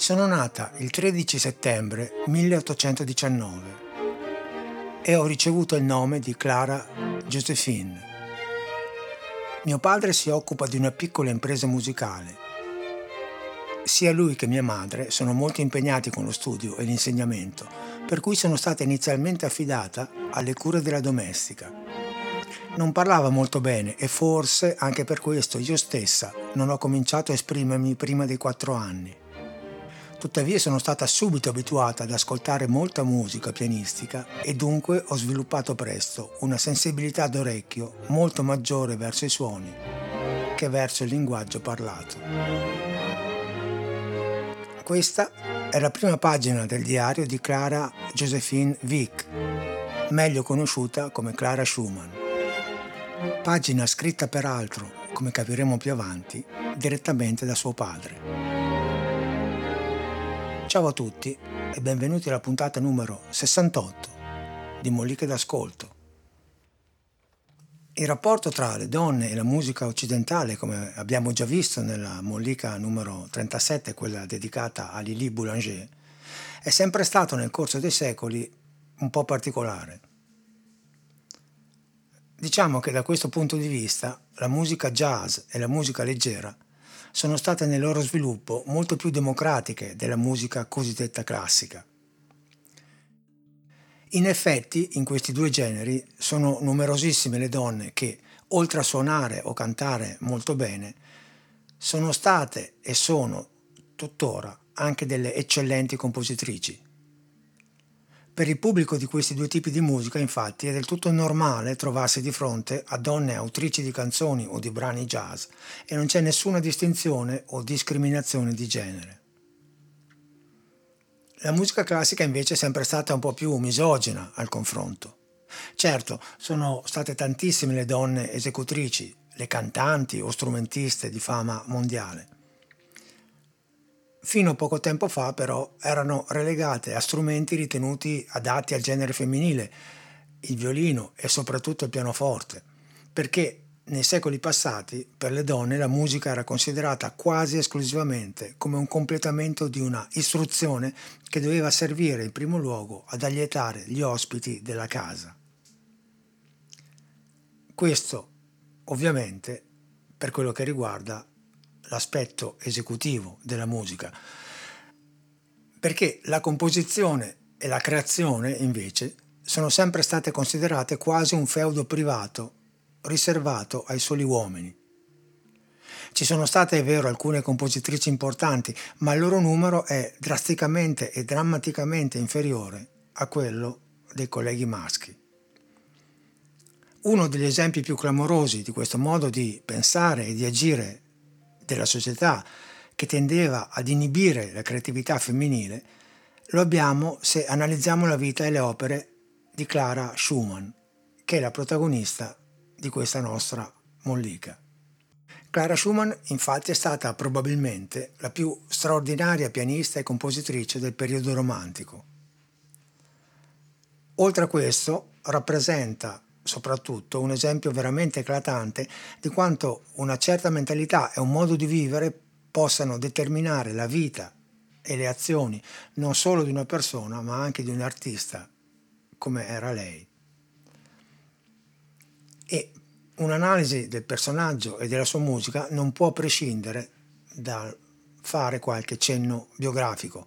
Sono nata il 13 settembre 1819 e ho ricevuto il nome di Clara Josephine. Mio padre si occupa di una piccola impresa musicale. Sia lui che mia madre sono molto impegnati con lo studio e l'insegnamento, per cui sono stata inizialmente affidata alle cure della domestica. Non parlava molto bene e forse anche per questo io stessa non ho cominciato a esprimermi prima dei quattro anni. Tuttavia sono stata subito abituata ad ascoltare molta musica pianistica e dunque ho sviluppato presto una sensibilità d'orecchio molto maggiore verso i suoni che verso il linguaggio parlato. Questa è la prima pagina del diario di Clara Josephine Wick, meglio conosciuta come Clara Schumann. Pagina scritta peraltro, come capiremo più avanti, direttamente da suo padre. Ciao a tutti e benvenuti alla puntata numero 68 di Molliche d'Ascolto. Il rapporto tra le donne e la musica occidentale, come abbiamo già visto nella mollica numero 37, quella dedicata a Lili Boulanger, è sempre stato nel corso dei secoli un po' particolare. Diciamo che da questo punto di vista la musica jazz e la musica leggera sono state nel loro sviluppo molto più democratiche della musica cosiddetta classica. In effetti, in questi due generi sono numerosissime le donne che, oltre a suonare o cantare molto bene, sono state e sono tuttora anche delle eccellenti compositrici. Per il pubblico di questi due tipi di musica, infatti, è del tutto normale trovarsi di fronte a donne autrici di canzoni o di brani jazz e non c'è nessuna distinzione o discriminazione di genere. La musica classica invece è sempre stata un po' più misogina al confronto. Certo, sono state tantissime le donne esecutrici, le cantanti o strumentiste di fama mondiale Fino a poco tempo fa però erano relegate a strumenti ritenuti adatti al genere femminile, il violino e soprattutto il pianoforte, perché nei secoli passati per le donne la musica era considerata quasi esclusivamente come un completamento di una istruzione che doveva servire in primo luogo ad allietare gli ospiti della casa. Questo ovviamente per quello che riguarda l'aspetto esecutivo della musica, perché la composizione e la creazione invece sono sempre state considerate quasi un feudo privato riservato ai soli uomini. Ci sono state, è vero, alcune compositrici importanti, ma il loro numero è drasticamente e drammaticamente inferiore a quello dei colleghi maschi. Uno degli esempi più clamorosi di questo modo di pensare e di agire della società che tendeva ad inibire la creatività femminile, lo abbiamo se analizziamo la vita e le opere di Clara Schumann, che è la protagonista di questa nostra mollica. Clara Schumann infatti è stata probabilmente la più straordinaria pianista e compositrice del periodo romantico. Oltre a questo rappresenta soprattutto un esempio veramente eclatante di quanto una certa mentalità e un modo di vivere possano determinare la vita e le azioni non solo di una persona ma anche di un artista come era lei. E un'analisi del personaggio e della sua musica non può prescindere dal fare qualche cenno biografico,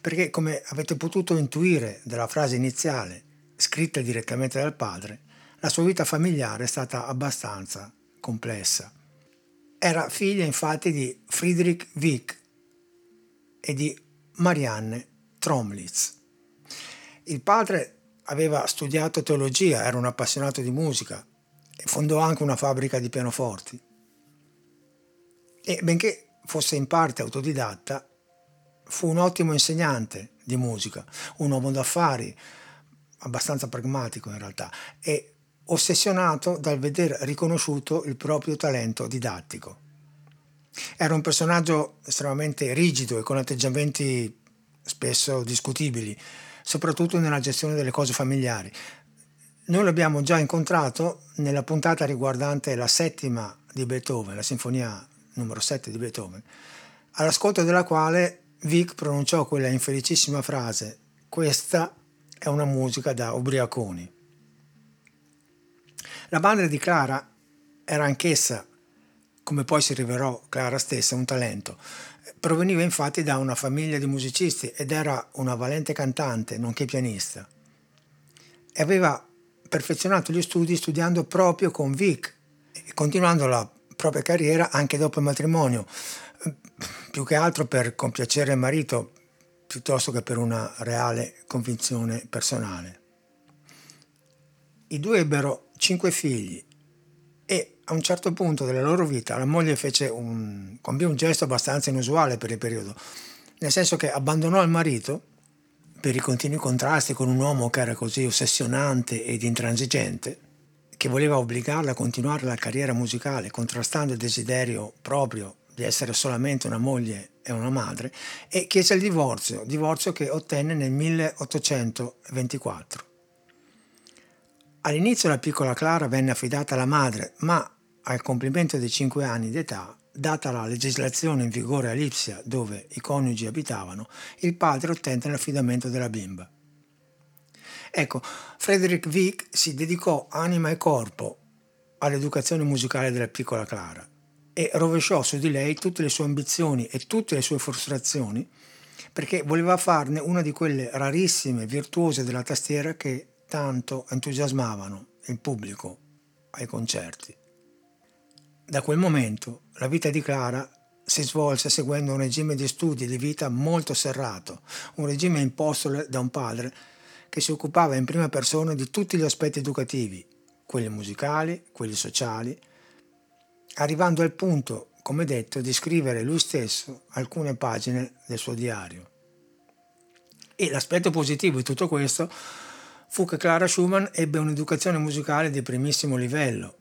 perché come avete potuto intuire dalla frase iniziale, scritta direttamente dal padre, la sua vita familiare è stata abbastanza complessa. Era figlia infatti di Friedrich Wieck e di Marianne Tromlitz. Il padre aveva studiato teologia, era un appassionato di musica e fondò anche una fabbrica di pianoforti. E benché fosse in parte autodidatta, fu un ottimo insegnante di musica, un uomo d'affari, abbastanza pragmatico in realtà, e ossessionato dal veder riconosciuto il proprio talento didattico. Era un personaggio estremamente rigido e con atteggiamenti spesso discutibili, soprattutto nella gestione delle cose familiari. Noi l'abbiamo già incontrato nella puntata riguardante la settima di Beethoven, la sinfonia numero 7 di Beethoven, all'ascolto della quale Vic pronunciò quella infelicissima frase: Questa è una musica da ubriaconi. La madre di Clara era anch'essa, come poi si rivelò Clara stessa, un talento. Proveniva infatti da una famiglia di musicisti ed era una valente cantante, nonché pianista. E aveva perfezionato gli studi studiando proprio con Vic continuando la propria carriera anche dopo il matrimonio, più che altro per compiacere il marito piuttosto che per una reale convinzione personale. I due ebbero cinque figli e a un certo punto della loro vita la moglie fece un, compì un gesto abbastanza inusuale per il periodo, nel senso che abbandonò il marito per i continui contrasti con un uomo che era così ossessionante ed intransigente, che voleva obbligarla a continuare la carriera musicale contrastando il desiderio proprio di essere solamente una moglie e una madre, e chiese il divorzio, divorzio che ottenne nel 1824. All'inizio la piccola Clara venne affidata alla madre, ma al compimento dei cinque anni d'età, data la legislazione in vigore a Lipsia dove i coniugi abitavano, il padre ottenne l'affidamento della bimba. Ecco, Frederick Wieck si dedicò anima e corpo all'educazione musicale della piccola Clara e rovesciò su di lei tutte le sue ambizioni e tutte le sue frustrazioni perché voleva farne una di quelle rarissime virtuose della tastiera che tanto entusiasmavano il pubblico ai concerti. Da quel momento la vita di Clara si svolse seguendo un regime di studi e di vita molto serrato, un regime imposto da un padre che si occupava in prima persona di tutti gli aspetti educativi, quelli musicali, quelli sociali, arrivando al punto, come detto, di scrivere lui stesso alcune pagine del suo diario. E l'aspetto positivo di tutto questo fu che Clara Schumann ebbe un'educazione musicale di primissimo livello,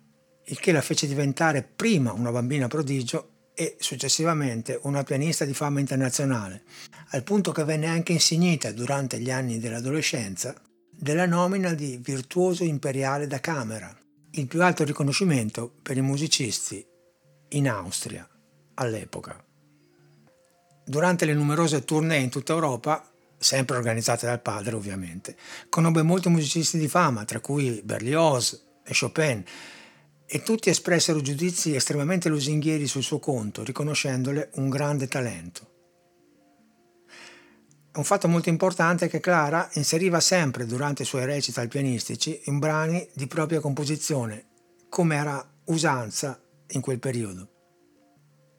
il che la fece diventare prima una bambina prodigio e successivamente una pianista di fama internazionale, al punto che venne anche insignita durante gli anni dell'adolescenza della nomina di virtuoso imperiale da camera, il più alto riconoscimento per i musicisti in Austria all'epoca. Durante le numerose tournée in tutta Europa sempre organizzate dal padre ovviamente. Conobbe molti musicisti di fama, tra cui Berlioz e Chopin, e tutti espressero giudizi estremamente lusinghieri sul suo conto, riconoscendole un grande talento. Un fatto molto importante è che Clara inseriva sempre durante i suoi recital pianistici in brani di propria composizione, come era usanza in quel periodo.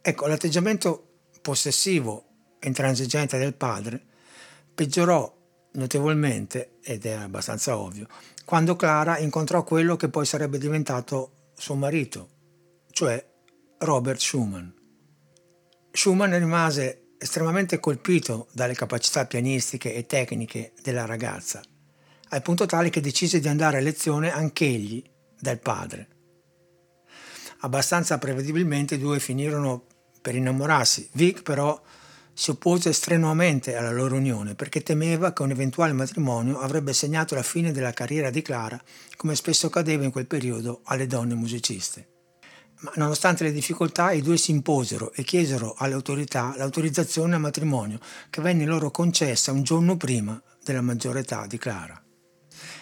Ecco, l'atteggiamento possessivo e intransigente del padre peggiorò notevolmente, ed è abbastanza ovvio, quando Clara incontrò quello che poi sarebbe diventato suo marito, cioè Robert Schumann. Schumann rimase estremamente colpito dalle capacità pianistiche e tecniche della ragazza, al punto tale che decise di andare a lezione anch'egli dal padre. Abbastanza prevedibilmente i due finirono per innamorarsi. Vic però si oppose strenuamente alla loro unione perché temeva che un eventuale matrimonio avrebbe segnato la fine della carriera di Clara, come spesso accadeva in quel periodo alle donne musiciste. Ma nonostante le difficoltà, i due si imposero e chiesero alle autorità l'autorizzazione al matrimonio, che venne loro concessa un giorno prima della maggiore età di Clara.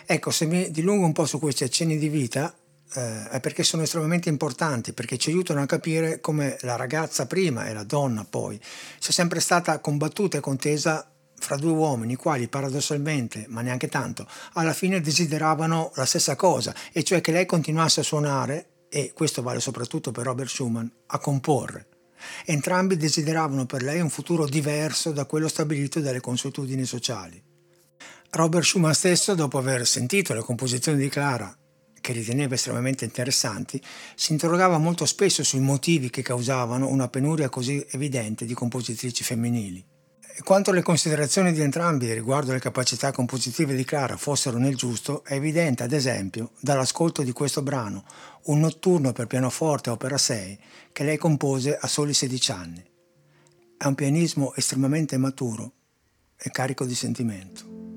Ecco, se mi dilungo un po' su questi accenni di vita, eh, perché sono estremamente importanti, perché ci aiutano a capire come la ragazza prima e la donna poi sia sempre stata combattuta e contesa fra due uomini, i quali paradossalmente, ma neanche tanto, alla fine desideravano la stessa cosa, e cioè che lei continuasse a suonare, e questo vale soprattutto per Robert Schumann, a comporre. Entrambi desideravano per lei un futuro diverso da quello stabilito dalle consuetudini sociali. Robert Schumann stesso, dopo aver sentito le composizioni di Clara che riteneva estremamente interessanti, si interrogava molto spesso sui motivi che causavano una penuria così evidente di compositrici femminili. Quanto le considerazioni di entrambi riguardo alle capacità compositive di Clara fossero nel giusto, è evidente ad esempio dall'ascolto di questo brano, un notturno per pianoforte opera 6, che lei compose a soli 16 anni. È un pianismo estremamente maturo e carico di sentimento.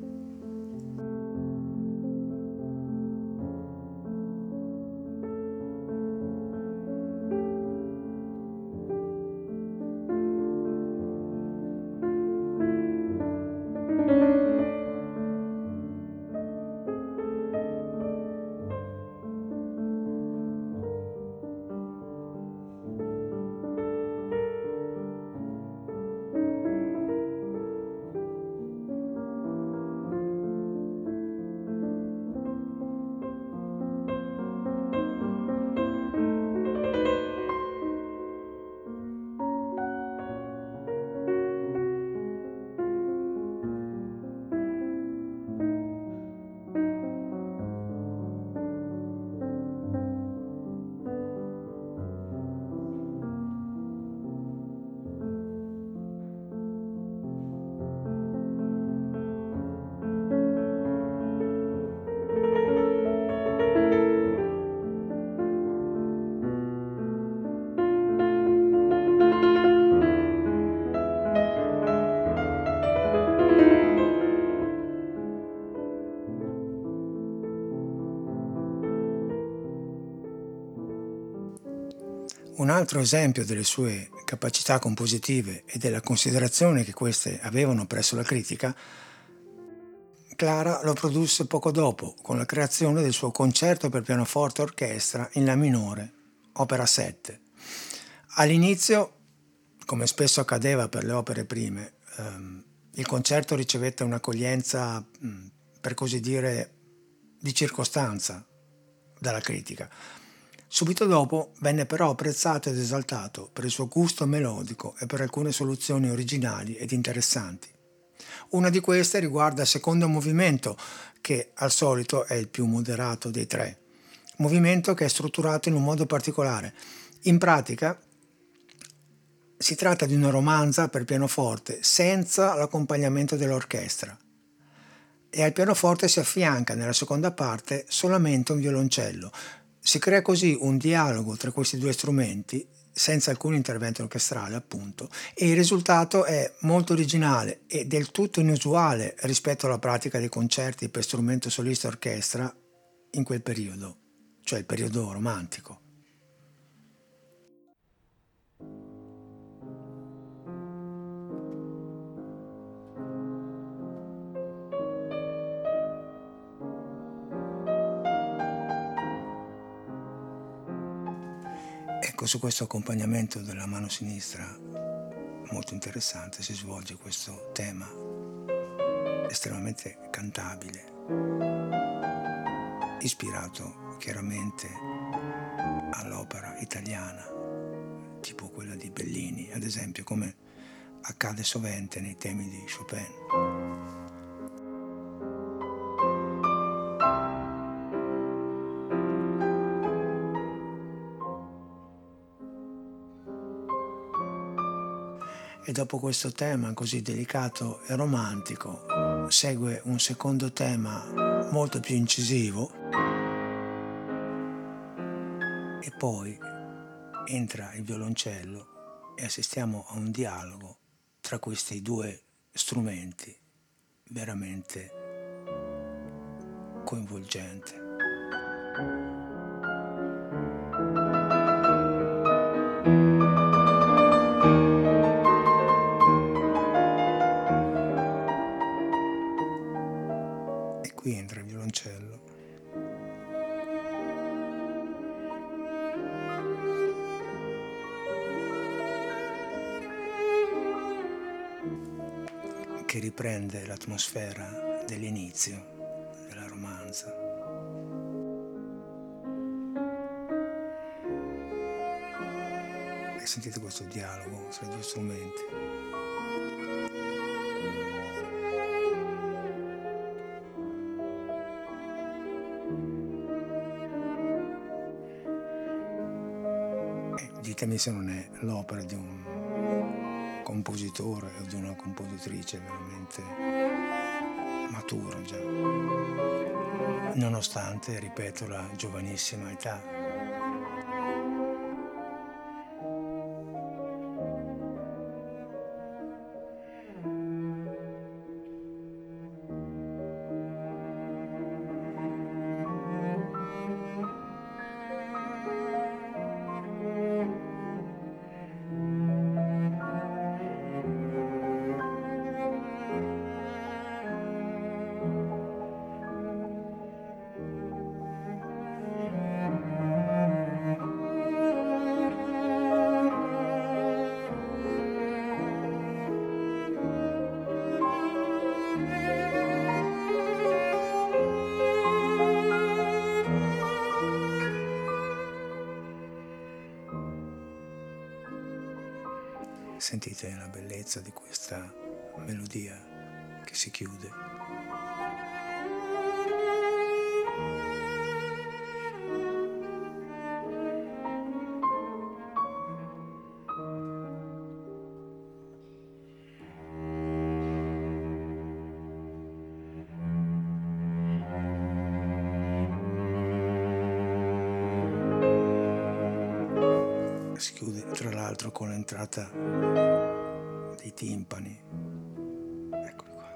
Altro esempio delle sue capacità compositive e della considerazione che queste avevano presso la critica, Clara lo produsse poco dopo con la creazione del suo concerto per pianoforte e orchestra in La minore, opera 7. All'inizio, come spesso accadeva per le opere prime, ehm, il concerto ricevette un'accoglienza, per così dire, di circostanza dalla critica. Subito dopo venne però apprezzato ed esaltato per il suo gusto melodico e per alcune soluzioni originali ed interessanti. Una di queste riguarda il secondo movimento, che al solito è il più moderato dei tre. Movimento che è strutturato in un modo particolare. In pratica si tratta di una romanza per pianoforte senza l'accompagnamento dell'orchestra e al pianoforte si affianca nella seconda parte solamente un violoncello. Si crea così un dialogo tra questi due strumenti senza alcun intervento orchestrale appunto e il risultato è molto originale e del tutto inusuale rispetto alla pratica dei concerti per strumento solista orchestra in quel periodo, cioè il periodo romantico. Su questo accompagnamento della mano sinistra, molto interessante, si svolge questo tema estremamente cantabile, ispirato chiaramente all'opera italiana, tipo quella di Bellini, ad esempio, come accade sovente nei temi di Chopin. E dopo questo tema così delicato e romantico segue un secondo tema molto più incisivo e poi entra il violoncello e assistiamo a un dialogo tra questi due strumenti veramente coinvolgente. L'atmosfera dell'inizio della romanza. Sentite questo dialogo tra i due strumenti. ditemi se non è l'opera di un compositore o di una compositrice veramente maturo già, nonostante, ripeto, la giovanissima età. Sentite la bellezza di questa melodia che si chiude. si chiude tra l'altro con l'entrata timpani. Eccoli qua.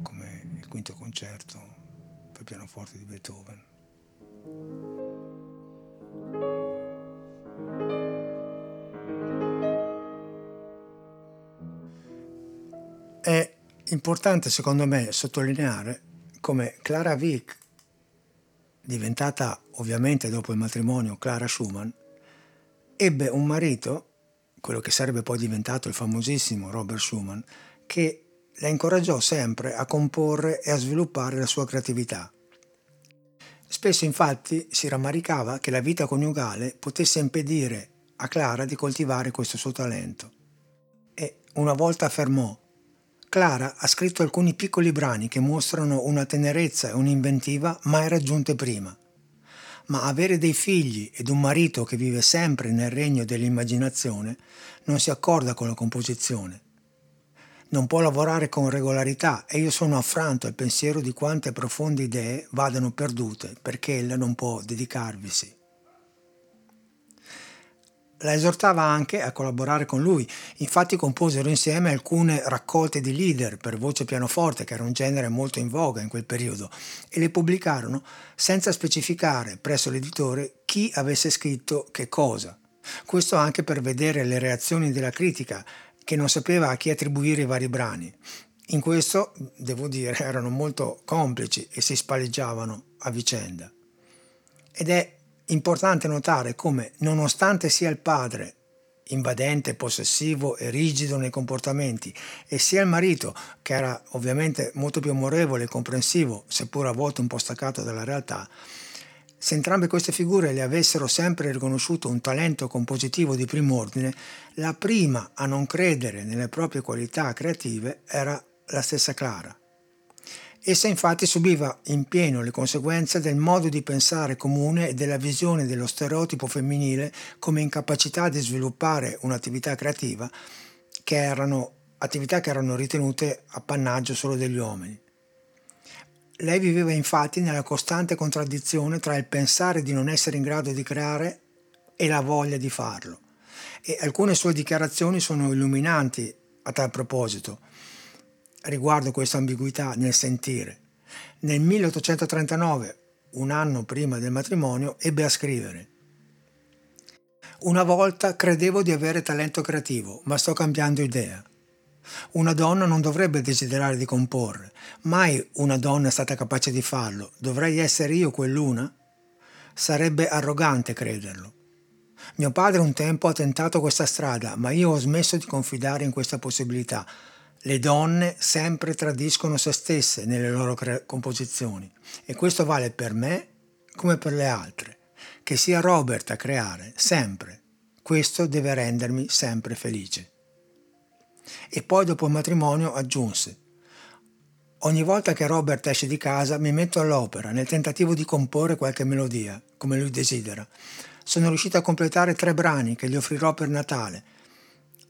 Come il quinto concerto per pianoforte di Beethoven. È importante secondo me sottolineare come Clara Wick, diventata ovviamente dopo il matrimonio Clara Schumann, ebbe un marito quello che sarebbe poi diventato il famosissimo Robert Schumann, che la incoraggiò sempre a comporre e a sviluppare la sua creatività. Spesso infatti si rammaricava che la vita coniugale potesse impedire a Clara di coltivare questo suo talento. E una volta affermò Clara ha scritto alcuni piccoli brani che mostrano una tenerezza e un'inventiva mai raggiunte prima. Ma avere dei figli ed un marito che vive sempre nel regno dell'immaginazione non si accorda con la composizione non può lavorare con regolarità e io sono affranto al pensiero di quante profonde idee vadano perdute perché ella non può dedicarvisi. La esortava anche a collaborare con lui, infatti composero insieme alcune raccolte di leader per voce pianoforte, che era un genere molto in voga in quel periodo, e le pubblicarono senza specificare presso l'editore chi avesse scritto che cosa. Questo anche per vedere le reazioni della critica, che non sapeva a chi attribuire i vari brani. In questo, devo dire, erano molto complici e si spalleggiavano a vicenda. Ed è importante notare come, nonostante sia il padre invadente, possessivo e rigido nei comportamenti, e sia il marito, che era ovviamente molto più amorevole e comprensivo, seppur a volte un po' staccato dalla realtà, se entrambe queste figure le avessero sempre riconosciuto un talento compositivo di prim'ordine, la prima a non credere nelle proprie qualità creative era la stessa Clara. Essa infatti subiva in pieno le conseguenze del modo di pensare comune e della visione dello stereotipo femminile come incapacità di sviluppare un'attività creativa che erano attività che erano ritenute appannaggio solo degli uomini. Lei viveva infatti nella costante contraddizione tra il pensare di non essere in grado di creare e la voglia di farlo. E alcune sue dichiarazioni sono illuminanti a tal proposito, riguardo questa ambiguità nel sentire. Nel 1839, un anno prima del matrimonio, ebbe a scrivere Una volta credevo di avere talento creativo, ma sto cambiando idea. Una donna non dovrebbe desiderare di comporre. Mai una donna è stata capace di farlo. Dovrei essere io quell'una? Sarebbe arrogante crederlo. Mio padre un tempo ha tentato questa strada, ma io ho smesso di confidare in questa possibilità. Le donne sempre tradiscono se stesse nelle loro cre- composizioni e questo vale per me come per le altre. Che sia Robert a creare, sempre. Questo deve rendermi sempre felice e poi dopo il matrimonio aggiunse Ogni volta che Robert esce di casa mi metto all'opera nel tentativo di comporre qualche melodia, come lui desidera. Sono riuscito a completare tre brani che gli offrirò per Natale.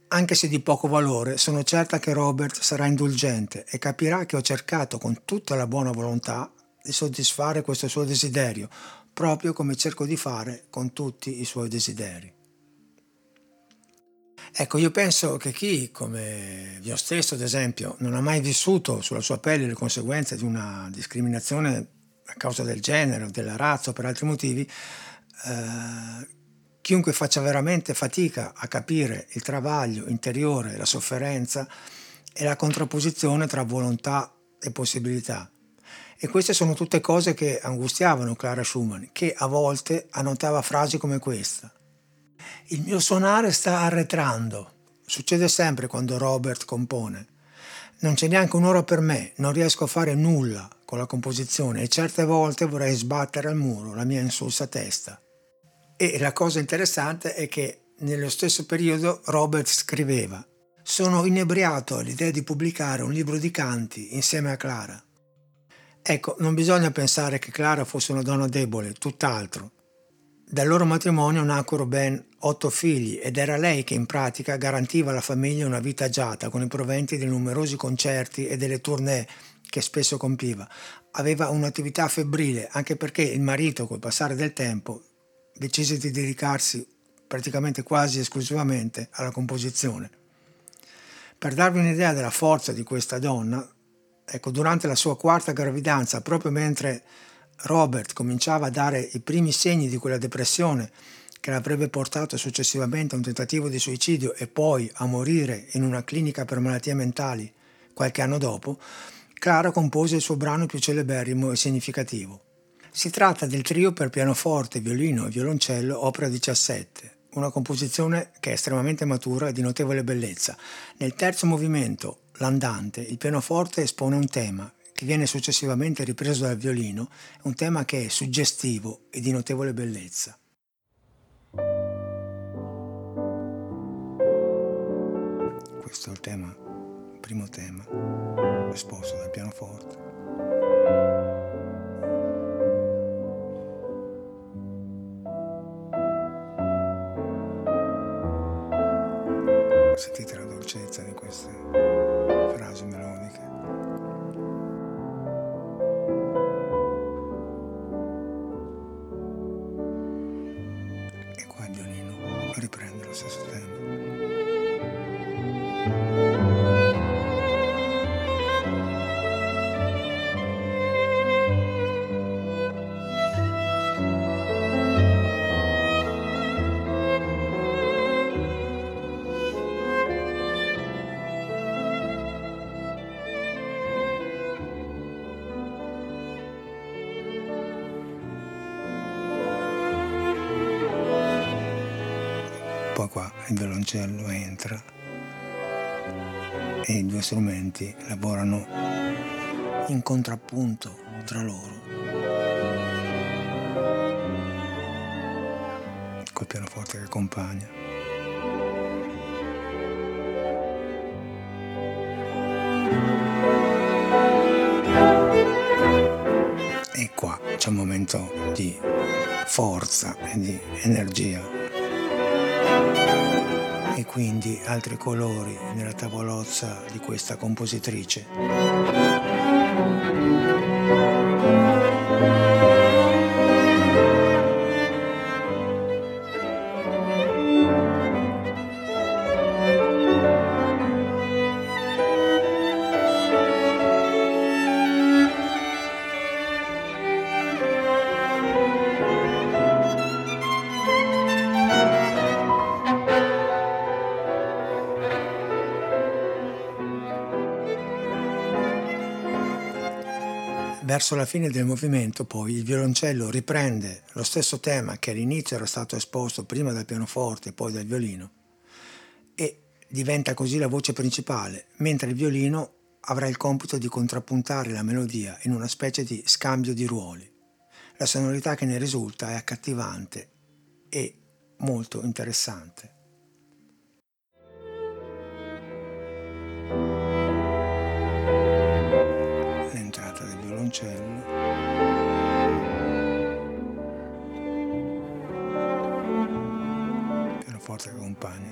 Anche se di poco valore, sono certa che Robert sarà indulgente e capirà che ho cercato con tutta la buona volontà di soddisfare questo suo desiderio, proprio come cerco di fare con tutti i suoi desideri. Ecco, io penso che chi, come io stesso ad esempio, non ha mai vissuto sulla sua pelle le conseguenze di una discriminazione a causa del genere o della razza o per altri motivi, eh, chiunque faccia veramente fatica a capire il travaglio interiore, la sofferenza e la contrapposizione tra volontà e possibilità. E queste sono tutte cose che angustiavano Clara Schumann, che a volte annotava frasi come questa il mio suonare sta arretrando. Succede sempre quando Robert compone. Non c'è neanche un'ora per me, non riesco a fare nulla con la composizione e certe volte vorrei sbattere al muro la mia insulsa testa. E la cosa interessante è che nello stesso periodo Robert scriveva Sono inebriato all'idea di pubblicare un libro di canti insieme a Clara. Ecco, non bisogna pensare che Clara fosse una donna debole, tutt'altro. Dal loro matrimonio nacquero ben otto figli ed era lei che in pratica garantiva alla famiglia una vita agiata con i proventi dei numerosi concerti e delle tournée che spesso compiva. Aveva un'attività febbrile anche perché il marito col passare del tempo decise di dedicarsi praticamente quasi esclusivamente alla composizione. Per darvi un'idea della forza di questa donna, ecco, durante la sua quarta gravidanza, proprio mentre Robert cominciava a dare i primi segni di quella depressione che l'avrebbe portato successivamente a un tentativo di suicidio e poi a morire in una clinica per malattie mentali qualche anno dopo, Clara compose il suo brano più celeberrimo e significativo. Si tratta del trio per pianoforte, violino e violoncello, opera 17, una composizione che è estremamente matura e di notevole bellezza. Nel terzo movimento, l'andante, il pianoforte espone un tema che viene successivamente ripreso dal violino, un tema che è suggestivo e di notevole bellezza. Questo è il tema, il primo tema, esposto dal pianoforte. Violoncello entra e i due strumenti lavorano in contrappunto tra loro. Col pianoforte che accompagna. E qua c'è un momento di forza e di energia e quindi altri colori nella tavolozza di questa compositrice. Verso la fine del movimento poi il violoncello riprende lo stesso tema che all'inizio era stato esposto prima dal pianoforte e poi dal violino e diventa così la voce principale, mentre il violino avrà il compito di contrappuntare la melodia in una specie di scambio di ruoli. La sonorità che ne risulta è accattivante e molto interessante. Violoncello. Pianoforte che accompagna.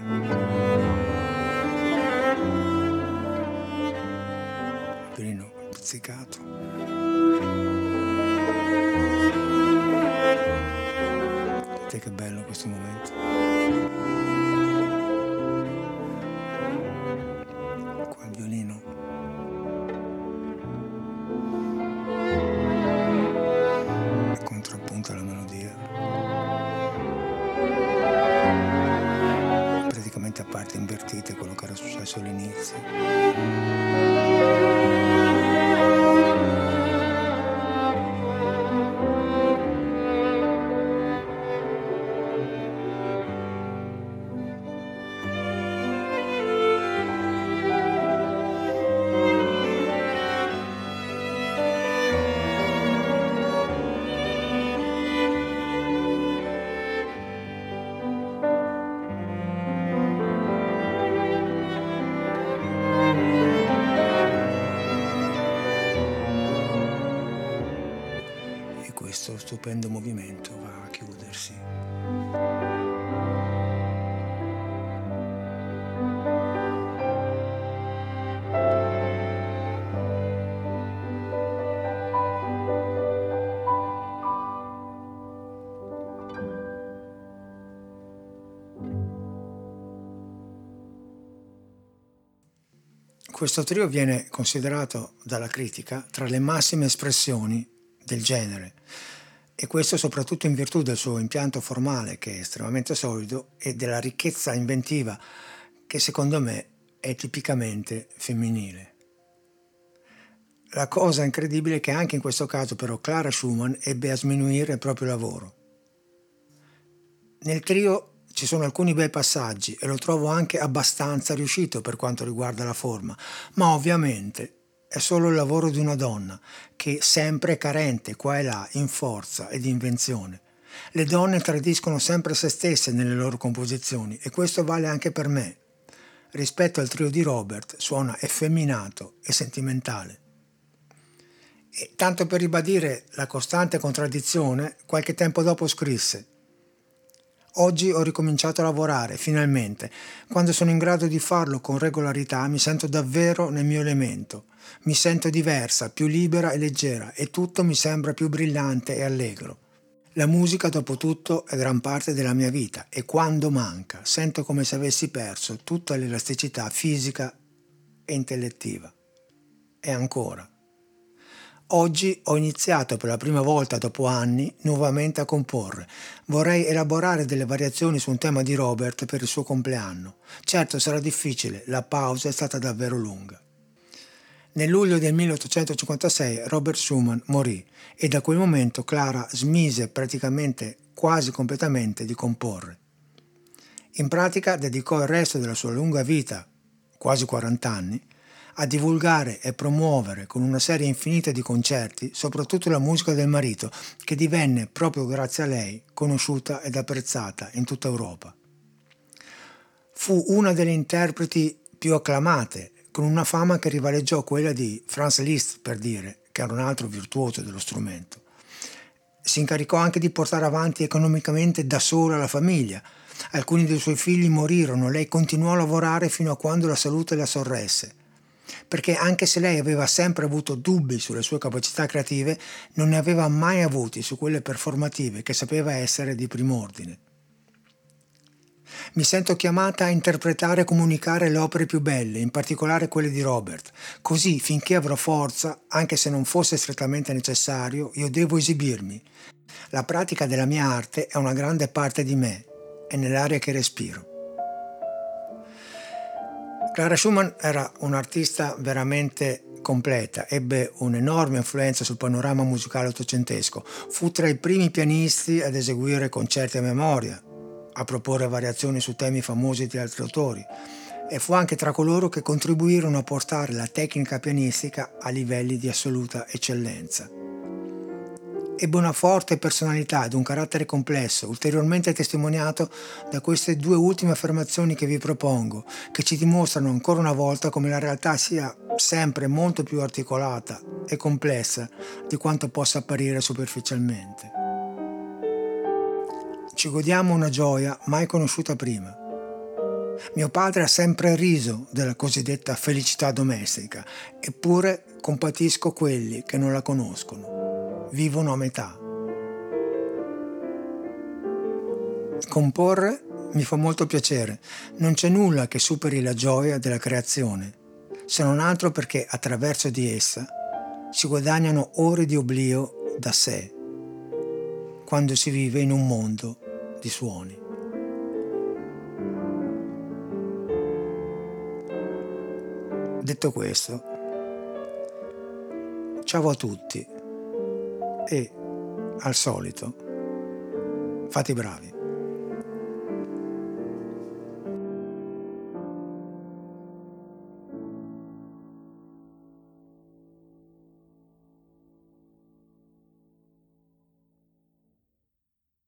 Violino pizzicato. Che bello questo momento. Questo stupendo movimento va a chiudersi. Questo trio viene considerato dalla critica tra le massime espressioni del genere e questo soprattutto in virtù del suo impianto formale che è estremamente solido e della ricchezza inventiva che secondo me è tipicamente femminile. La cosa incredibile è che anche in questo caso però Clara Schumann ebbe a sminuire il proprio lavoro. Nel trio ci sono alcuni bei passaggi e lo trovo anche abbastanza riuscito per quanto riguarda la forma, ma ovviamente è solo il lavoro di una donna che sempre è carente qua e là in forza ed invenzione. Le donne tradiscono sempre se stesse nelle loro composizioni e questo vale anche per me. Rispetto al trio di Robert suona effeminato e sentimentale. E tanto per ribadire la costante contraddizione, qualche tempo dopo scrisse Oggi ho ricominciato a lavorare, finalmente. Quando sono in grado di farlo con regolarità mi sento davvero nel mio elemento. Mi sento diversa, più libera e leggera e tutto mi sembra più brillante e allegro. La musica, dopo tutto, è gran parte della mia vita e quando manca sento come se avessi perso tutta l'elasticità fisica e intellettiva. E ancora. Oggi ho iniziato per la prima volta dopo anni nuovamente a comporre. Vorrei elaborare delle variazioni su un tema di Robert per il suo compleanno. Certo sarà difficile, la pausa è stata davvero lunga. Nel luglio del 1856 Robert Schumann morì e da quel momento Clara smise praticamente quasi completamente di comporre. In pratica dedicò il resto della sua lunga vita, quasi 40 anni, a divulgare e promuovere con una serie infinita di concerti soprattutto la musica del marito, che divenne proprio grazie a lei conosciuta ed apprezzata in tutta Europa. Fu una delle interpreti più acclamate, con una fama che rivaleggiò quella di Franz Liszt, per dire, che era un altro virtuoso dello strumento. Si incaricò anche di portare avanti economicamente da sola la famiglia. Alcuni dei suoi figli morirono, lei continuò a lavorare fino a quando la salute la sorresse perché anche se lei aveva sempre avuto dubbi sulle sue capacità creative, non ne aveva mai avuti su quelle performative che sapeva essere di prim'ordine. Mi sento chiamata a interpretare e comunicare le opere più belle, in particolare quelle di Robert. Così, finché avrò forza, anche se non fosse strettamente necessario, io devo esibirmi. La pratica della mia arte è una grande parte di me, è nell'aria che respiro. Clara Schumann era un'artista veramente completa, ebbe un'enorme influenza sul panorama musicale ottocentesco, fu tra i primi pianisti ad eseguire concerti a memoria, a proporre variazioni su temi famosi di altri autori e fu anche tra coloro che contribuirono a portare la tecnica pianistica a livelli di assoluta eccellenza. Ebbe una forte personalità ed un carattere complesso, ulteriormente testimoniato da queste due ultime affermazioni che vi propongo, che ci dimostrano ancora una volta come la realtà sia sempre molto più articolata e complessa di quanto possa apparire superficialmente. Ci godiamo una gioia mai conosciuta prima. Mio padre ha sempre riso della cosiddetta felicità domestica, eppure compatisco quelli che non la conoscono vivono a metà. Comporre mi fa molto piacere, non c'è nulla che superi la gioia della creazione, se non altro perché attraverso di essa si guadagnano ore di oblio da sé, quando si vive in un mondo di suoni. Detto questo, ciao a tutti e, al solito, fate i bravi.